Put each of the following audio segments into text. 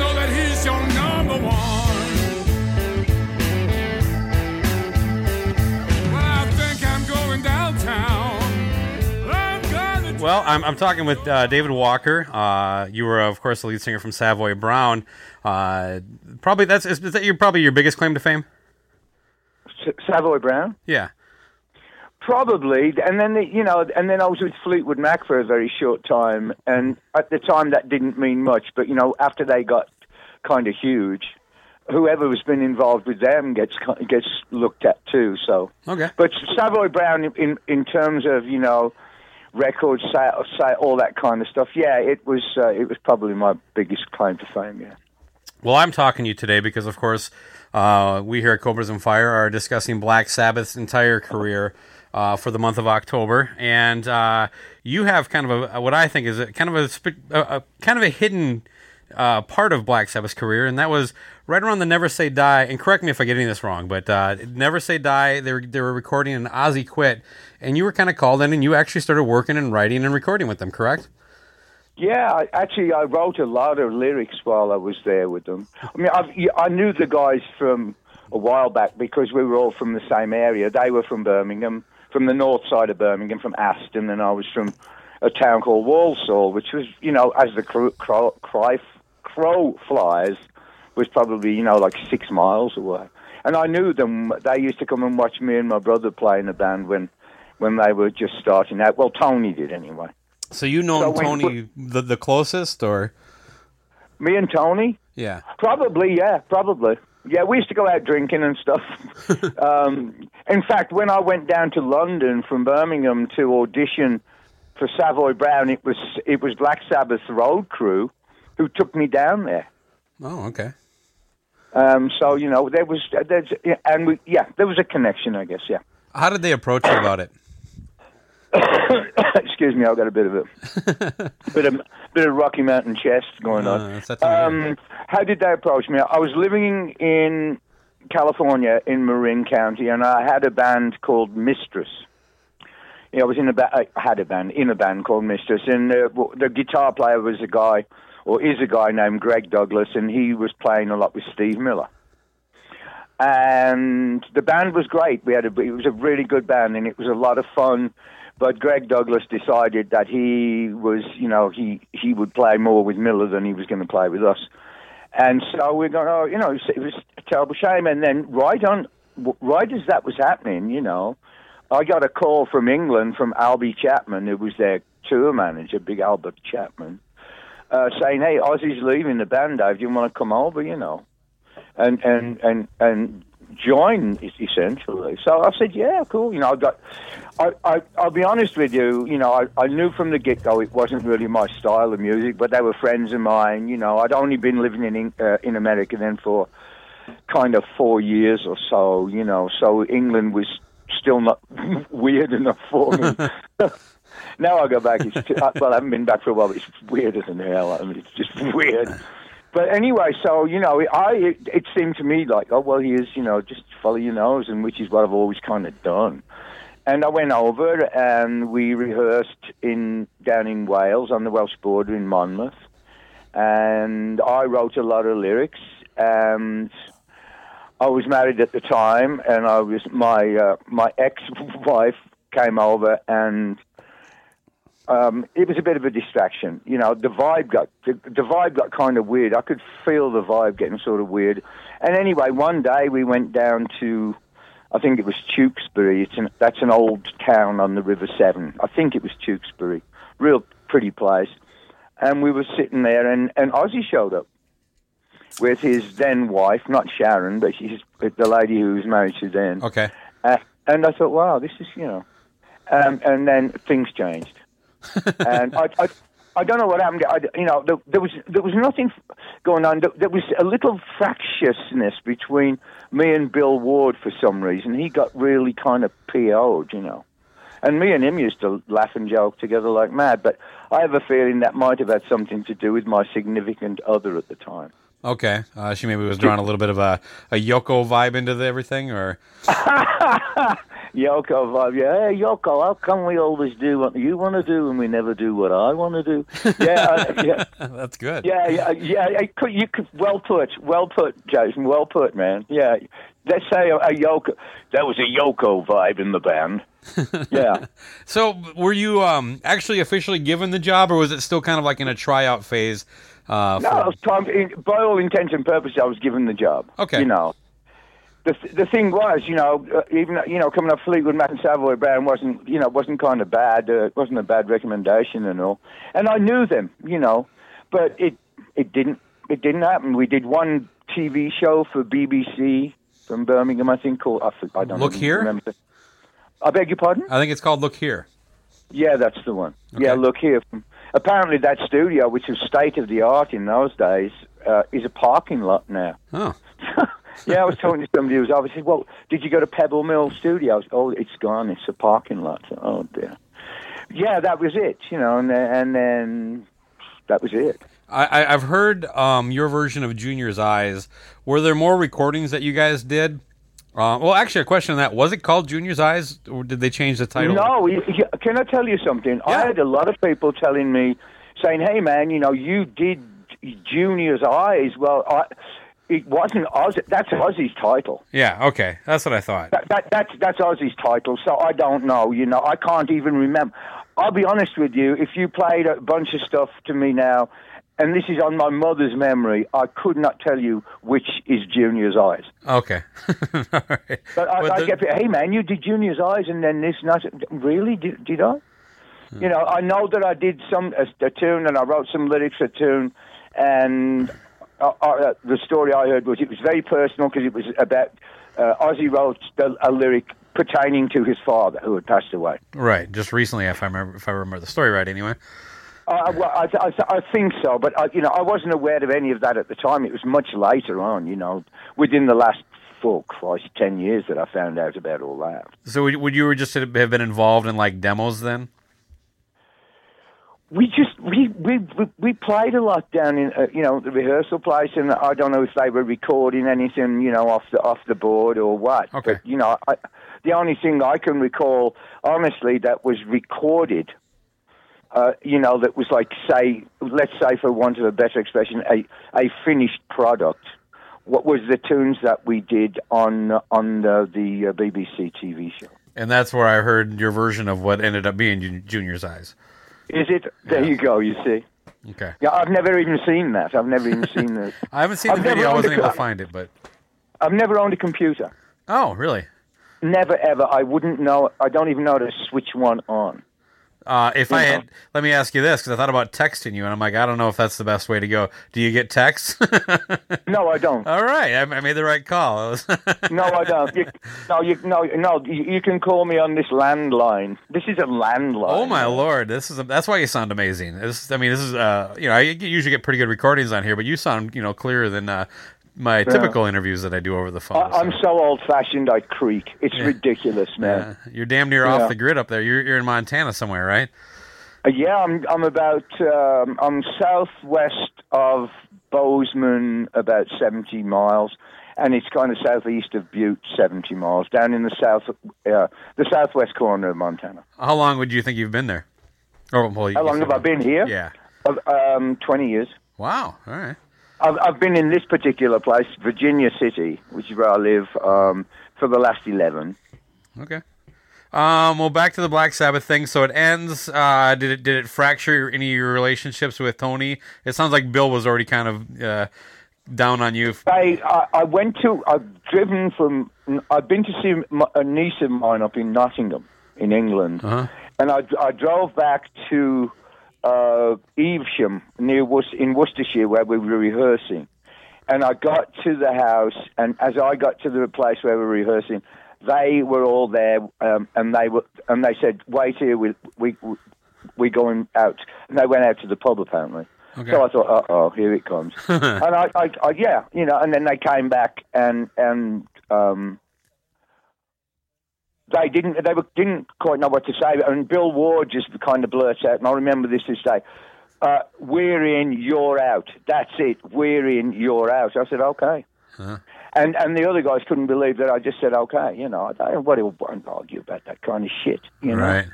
Know that he's your number one. When I think I'm going downtown, I'm gonna Well, I'm, I'm talking with uh, David Walker. Uh, you were, of course, the lead singer from Savoy Brown. Uh, probably that's is, is that your probably your biggest claim to fame? S- Savoy Brown? Yeah. Probably, and then the, you know, and then I was with Fleetwood Mac for a very short time, and at the time that didn't mean much, but you know, after they got kind of huge, whoever has been involved with them gets gets looked at too. So, Okay. but Savoy Brown, in in terms of you know, records, sa sa all that kind of stuff, yeah, it was uh, it was probably my biggest claim to fame. Yeah. Well, I'm talking to you today because, of course, uh, we here at Cobras and Fire are discussing Black Sabbath's entire career uh, for the month of October, and uh, you have kind of a what I think is a, kind of a, a, a kind of a hidden uh, part of Black Sabbath's career, and that was right around the Never Say Die. And correct me if I get any of this wrong, but uh, Never Say Die, they were they were recording an Ozzy Quit, and you were kind of called in, and you actually started working and writing and recording with them, correct? Yeah, actually, I wrote a lot of lyrics while I was there with them. I mean, I've, I knew the guys from a while back because we were all from the same area. They were from Birmingham, from the north side of Birmingham, from Aston, and I was from a town called Walsall, which was, you know, as the crow, crow, crow, crow flies, was probably, you know, like six miles away. And I knew them. They used to come and watch me and my brother play in the band when, when they were just starting out. Well, Tony did anyway. So you know So when- Tony the, the closest, or Me and Tony. yeah? Probably, yeah, probably. Yeah, we used to go out drinking and stuff. um, in fact, when I went down to London from Birmingham to audition for Savoy Brown, it was it was Black Sabbath's road crew who took me down there. Oh, okay. Um, so you know, there was there's and we yeah, there was a connection, I guess. Yeah. How did they approach you about it? Excuse me, I've got a bit of a bit of bit of Rocky Mountain chest going on. that's that time of year. Um, how did they approach me? I was living in California in Marin County, and I had a band called Mistress. Yeah, I was in a ba- I had a band in a band called Mistress, and uh, the guitar player was a guy, or is a guy named Greg Douglas, and he was playing a lot with Steve Miller. And the band was great. We had a, it was a really good band, and it was a lot of fun. But Greg Douglas decided that he was, you know, he he would play more with Miller than he was going to play with us. And so we're going, oh, you know, it was a terrible shame. And then right on, right as that was happening, you know, I got a call from England from Albie Chapman, who was their tour manager, Big Albert Chapman, uh, saying, "Hey, Ozzy's leaving the band, Dave. Do you want to come over?" You know, and and and and join es- essentially. So I said, yeah, cool. You know, I got. I, I, I'll be honest with you. You know, I, I knew from the get go it wasn't really my style of music, but they were friends of mine. You know, I'd only been living in uh, in America then for kind of four years or so. You know, so England was still not weird enough for me. now I go back. It's too, well, I haven't been back for a while. But it's weirder than hell. I mean, it's just weird. But anyway, so you know, I it, it seemed to me like, oh well, here's you know, just follow your nose, and which is what I've always kind of done. And I went over and we rehearsed in down in Wales on the Welsh border in Monmouth, and I wrote a lot of lyrics. And I was married at the time, and I was my uh, my ex-wife came over and um, it was a bit of a distraction. You know, the vibe got the, the vibe got kind of weird. I could feel the vibe getting sort of weird. And anyway, one day we went down to, I think it was Tewkesbury. It's an, that's an old town on the River Severn. I think it was Tewkesbury. Real pretty place. And we were sitting there, and and Ozzy showed up with his then wife, not Sharon, but she's the lady who was married to then. Okay. Uh, and I thought, wow, this is you know, um, and then things changed, and I, I, I don't know what happened. I, you know, there, there was there was nothing going on. There, there was a little fractiousness between me and Bill Ward for some reason. He got really kind of PO'd, you know, and me and him used to laugh and joke together like mad. But I have a feeling that might have had something to do with my significant other at the time. Okay. Uh, she maybe was drawing a little bit of a, a Yoko vibe into the, everything, or Yoko vibe. Yeah, hey, Yoko, how come we always do what you want to do and we never do what I want to do? Yeah, uh, yeah, that's good. yeah, yeah, yeah. I could, you could, well put, well put, Jason. Well put, man. Yeah, let's say a, a Yoko. That was a Yoko vibe in the band. Yeah. So, were you um, actually officially given the job, or was it still kind of like in a tryout phase? Uh, No, for- I was by all intents and purposes, I was given the job. Okay. You know, the the thing was, you know, uh, even you know, coming up Fleetwood Mac and Savoy Brown wasn't, you know, wasn't kind of bad. Uh, it wasn't a bad recommendation and all. And I knew them, you know, but it it didn't it didn't happen. We did one TV show for BBC from Birmingham, I think, called I, I don't Look Hear? Remember. I beg your pardon? I think it's called Look Hear. Yeah, that's the one. Yeah, look here. Apparently, that studio, which was state of the art in those days, uh, is a parking lot now. Oh, yeah, I was talking to somebody who was obviously, well, did you go to Pebble Mill Studios? Oh, it's gone. It's a parking lot. Oh, dear. Yeah, that was it, you know, and then, and then that was it. I, I've heard um, your version of Junior's Eyes. Were there more recordings that you guys did? Uh, well, actually, a question on that: Was it called Junior's Eyes, or did they change the title? No, can I tell you something? I had a lot of people telling me, saying, "Hey, man, you know, you did Junior's Eyes." Well, I, it wasn't Oz. That's Ozzy's title. Yeah. Okay, that's what I thought. That, that, that's that's Ozzy's title, so I don't know. You know, I can't even remember. I'll be honest with you. If you played a bunch of stuff to me now, and this is on my mother's memory, I could not tell you which is Junior's Eyes. Okay. Right. But I, I the- get, hey man, you did Junior's Eyes, and then this. Said, really? Did, did I? You know, I know that I did some a, a tune, and I wrote some lyrics for a tune, and uh, uh, the story I heard was it was very personal because it was about uh, Ozzy wrote the, a lyric pertaining to his father who had passed away. right. Just recently, if I remember, if I remember the story right, anyway. Uh, well, I, I, I think so, but I, you know, I wasn't aware of any of that at the time. It was much later on, you know, within the last four, Christ, ten years that I found out about all that. So, would, would you just have been involved in like demos then? We just we we we, played a lot down in uh, you know the rehearsal place, and I don't know if they were recording anything you know off the off the board or what. Okay. But you know, I, the only thing I can recall honestly that was recorded. Uh, you know, that was like, say, let's say, for want of a better expression, a, a finished product. What was the tunes that we did on on the, the uh, BBC TV show? And that's where I heard your version of what ended up being Junior's Eyes. Is it? There you go. You see. Okay. Yeah, I've never even seen that. I've never even seen this. I haven't seen I've the video. I wasn't able to find it, but I've never owned a computer. oh, really? Never ever. I wouldn't know. I don't even know how to switch one on. Uh, if I had, let me ask you this because I thought about texting you, and I'm like, I don't know if that's the best way to go. Do you get texts? No, I don't. All right, I, I made the right call. No, I don't. You, no, you, no, no. You, you can call me on this landline. This is a landline. oh my lord, this is a, that's why you sound amazing. This, I mean, this is uh, you know, I usually get pretty good recordings on here, but you sound you know clearer than uh, my typical interviews that I do over the phone. I, I'm so. so old-fashioned. I creak. It's ridiculous, man. Yeah, you're damn near Yeah. off the grid up there. You're you're in Montana somewhere, right? Uh, yeah, I'm. I'm about. Um, I'm southwest of Bozeman, about 70 miles, and it's kind of southeast of Butte, 70 miles, down in the south, uh, the southwest corner of Montana. How long would you think you've been there? Oh, well, How long have I been here? Yeah. Um, 20 years. Wow. All right. I've, I've been in this particular place, Virginia City, which is where I live, um, for the last 11. Okay. Um, well, back to the Black Sabbath thing. So it ends. Uh, did it did it fracture any of your relationships with Tony? It sounds like Bill was already kind of uh, down on you. I, I I went to I've driven from I've been to see a niece of mine up in Nottingham in England, Uh-huh. and I, I drove back to uh, Evesham near Wor- in Worcestershire where we were rehearsing, and I got to the house, and as I got to the place where we were rehearsing, they were all there, um, and they were and they said, "Wait here, we we we going out," and they went out to the pub apparently. Okay. So I thought, uh oh, here it comes. and I, I, I, yeah, you know, and then they came back and and um, they didn't they were, didn't quite know what to say. And Bill Ward just kind of blurts out, and I remember this this day. Uh, we're in, you're out. That's it. We're in, you're out. I said, okay. And and the other guys couldn't believe that I just said, okay. You know, I don't what do I argue about that kind of shit. You know, Right.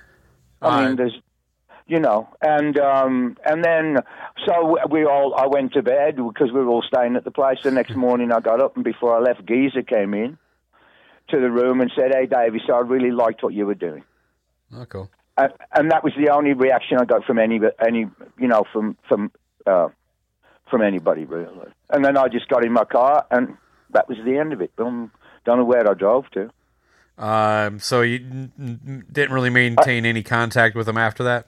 I Uh, mean, there's, you know, and um, and then so we all I went to bed because we were all staying at the place. The next morning, I got up and before I left, Geezer came in to the room and said, "Hey, Davey, so I really liked what you were doing." Oh, cool. And, and that was the only reaction I got from any any you know from from uh, from anybody really. And then I just got in my car and that was the end of it. Boom. Don't know where I drove to. Um, so you didn't really maintain any contact with him after that?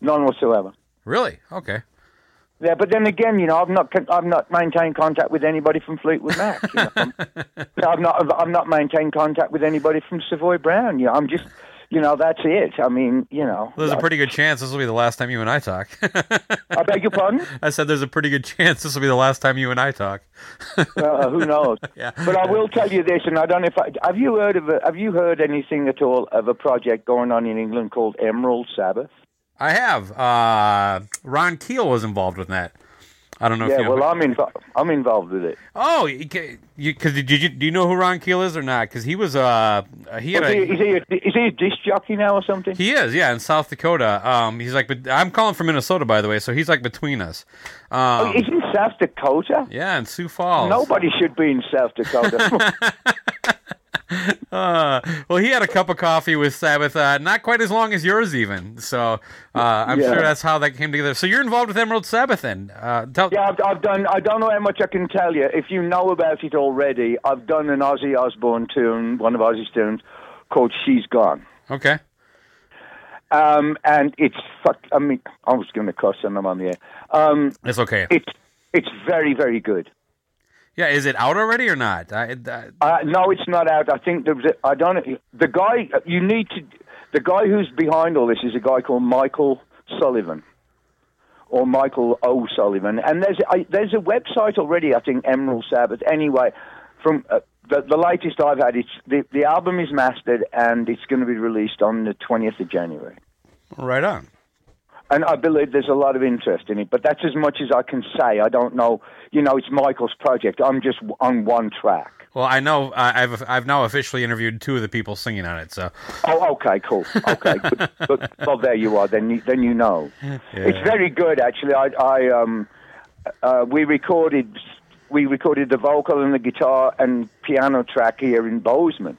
None whatsoever. Really? Okay. Yeah, but then again, you know, I've not I've not maintained contact with anybody from Fleetwood Mac. You know? I've not I've not maintained contact with anybody from Savoy Brown. You know, I'm just, you know, that's it. I mean, you know, There's a pretty good chance this will be the last time you and I talk. I beg your pardon. I said there's a pretty good chance this will be the last time you and I talk. Uh, who knows? Yeah. But I will tell you this, and I don't know if I, have you heard of a, have you heard anything at all of a project going on in England called Emerald Sabbath? I have. Uh, Ron Keel was involved with that. I don't know if Yeah, you know. well, I'm involved. I'm involved with it. oh, because did you do you know who Ron Keel is or not? Because he was uh he had Is he, a is he a, is he a disc jockey now or something? He is, yeah, in South Dakota. Um, he's like, but I'm calling from Minnesota, by the way, so he's like between us. Um, oh, he's in South Dakota. yeah, in Sioux Falls. Nobody should be in South Dakota. Uh, well, he had a cup of coffee with Sabbath, uh, not quite as long as yours, even. So uh, I'm Yeah. sure that's how that came together. So you're involved with Emerald Sabbath, then? Uh, tell, Yeah, I've, I've done. I don't know how much I can tell you. If you know about it already, I've done an Ozzy Osbourne tune, one of Ozzy's tunes, called "She's Gone," Okay. um, and it's fuck. I mean, I was going to cuss and I'm on the air. Um, It's okay. it's it's very very good. Yeah, is it out already or not? I, I, Uh, no, it's not out. I think there was a, I don't. The guy you need to. The guy who's behind all this is a guy called Michael Sullivan, or Michael O'Sullivan. And there's I, there's a website already. I think Emerald Sabbath. Anyway, from uh, the the latest I've had, it's the the album is mastered and it's going to be released on the twentieth of January. right on. And I believe there's a lot of interest in it, but that's as much as I can say. I don't know. You know, it's Michael's project. I'm just on one track. Well, I know uh, I've I've now officially interviewed two of the people singing on it. So Oh, okay, cool. Okay, but, but, well, there you are. Then you, then you know. It's very good, actually. I, I um, uh, we recorded we recorded the vocal and the guitar and piano track here in Bozeman,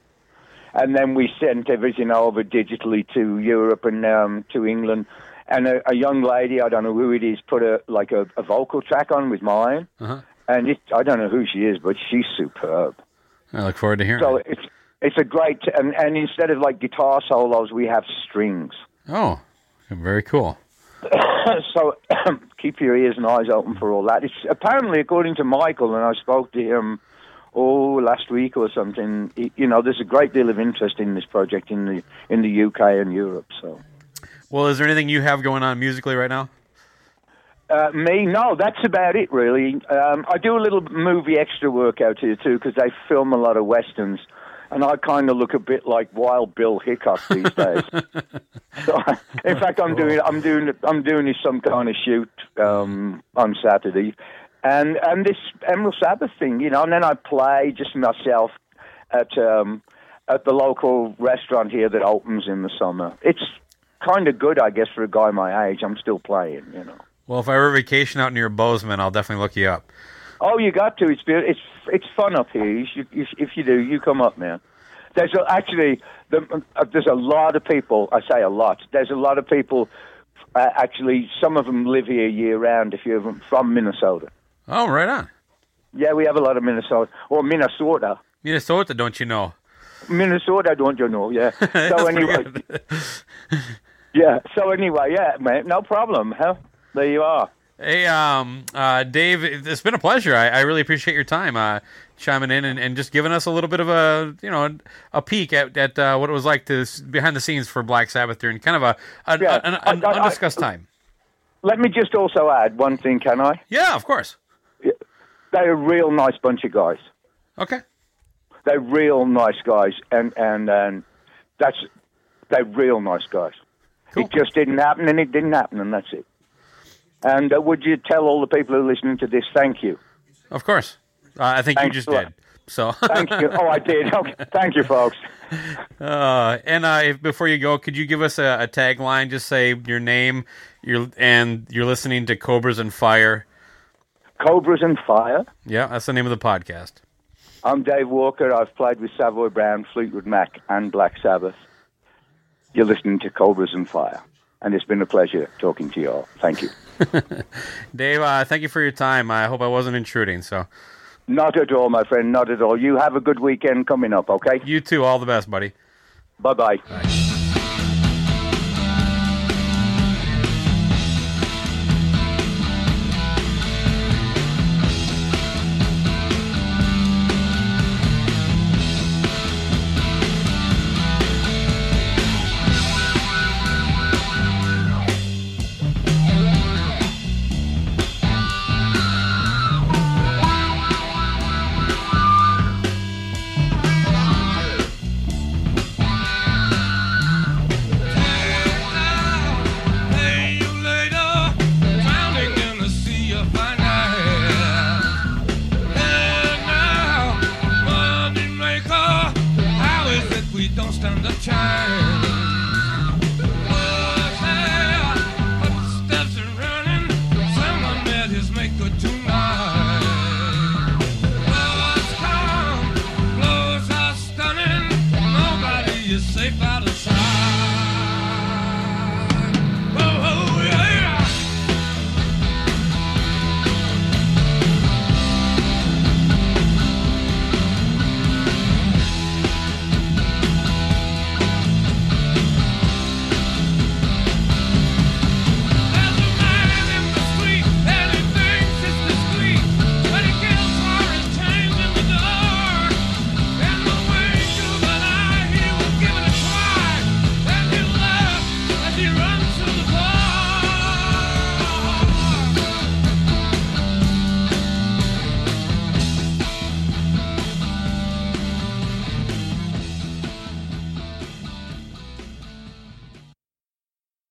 and then we sent everything over digitally to Europe and um, to England. And a, a young lady, I don't know who it is, put a like a, a vocal track on with mine, uh-huh. and it, I don't know who she is, but she's superb. I look forward to hearing So it. it's it's a great and, and instead of like guitar solos, we have strings. Oh, Very cool. so keep your ears and eyes open for all that. It's apparently, according to Michael, and I spoke to him oh last week or something. You know, there's a great deal of interest in this project in the in the UK and Europe. So Well, is there anything you have going on musically right now? uh, me, no, that's about it really. Um, I do a little movie extra work out here too because they film a lot of westerns. And I kind of look a bit like Wild Bill Hickok these days. so, in fact, I'm doing I'm doing I'm doing some kind of shoot um, on Saturday, and and this Emerald Sabbath thing, you know. And then I play just myself at um, at the local restaurant here that opens in the summer. It's kind of good, I guess, for a guy my age. I'm still playing, you know. Well, if I ever vacation out near Bozeman, I'll definitely look you up. Oh, you got to. It's it's it's fun up here. You should, you, if you do, you come up, man. There's a, actually the, uh, there's a lot of people. I say a lot. There's a lot of people. Uh, actually, some of them live here year round. If you're from Minnesota, Oh, right on. yeah, we have a lot of Minnesota or Minnesota. Minnesota, don't you know? Minnesota, don't you know? Yeah. So anyway, yeah. So anyway, yeah, man, no problem. Huh? There you are. Hey, um, uh, Dave, it's been a pleasure. I, I really appreciate your time, uh, chiming in and, and just giving us a little bit of a, you know, a peek at, at uh, what it was like to behind the scenes for Black Sabbath during kind of a an, Yeah. an, an I- I- undiscussed time. Let me just also add one thing, can I? Yeah, of course. They're a real nice bunch of guys. Okay. They're real nice guys, and and and that's they're real nice guys. Cool. It just didn't happen, and it didn't happen, and that's it. And uh, would you tell all the people who are listening to this, thank you, Of course. Uh, I think Thanks you just did. So, thank you. Oh, I did. Okay, thank you, folks. uh, and uh, if, before you go, could you give us a, a tagline? Just say your name, your and you're listening to Cobras and Fire. Cobras and Fire. Yeah, that's the name of the podcast. I'm Dave Walker. I've played with Savoy Brown, Fleetwood Mac, and Black Sabbath. You're listening to Cobras and Fire, and it's been a pleasure talking to you all. Thank you. Dave, uh, thank you for your time. I hope I wasn't intruding. So, Not at all, my friend. Not at all. You have a good weekend coming up. Okay. you too. All the best, buddy. Bye bye. don't stand a chance.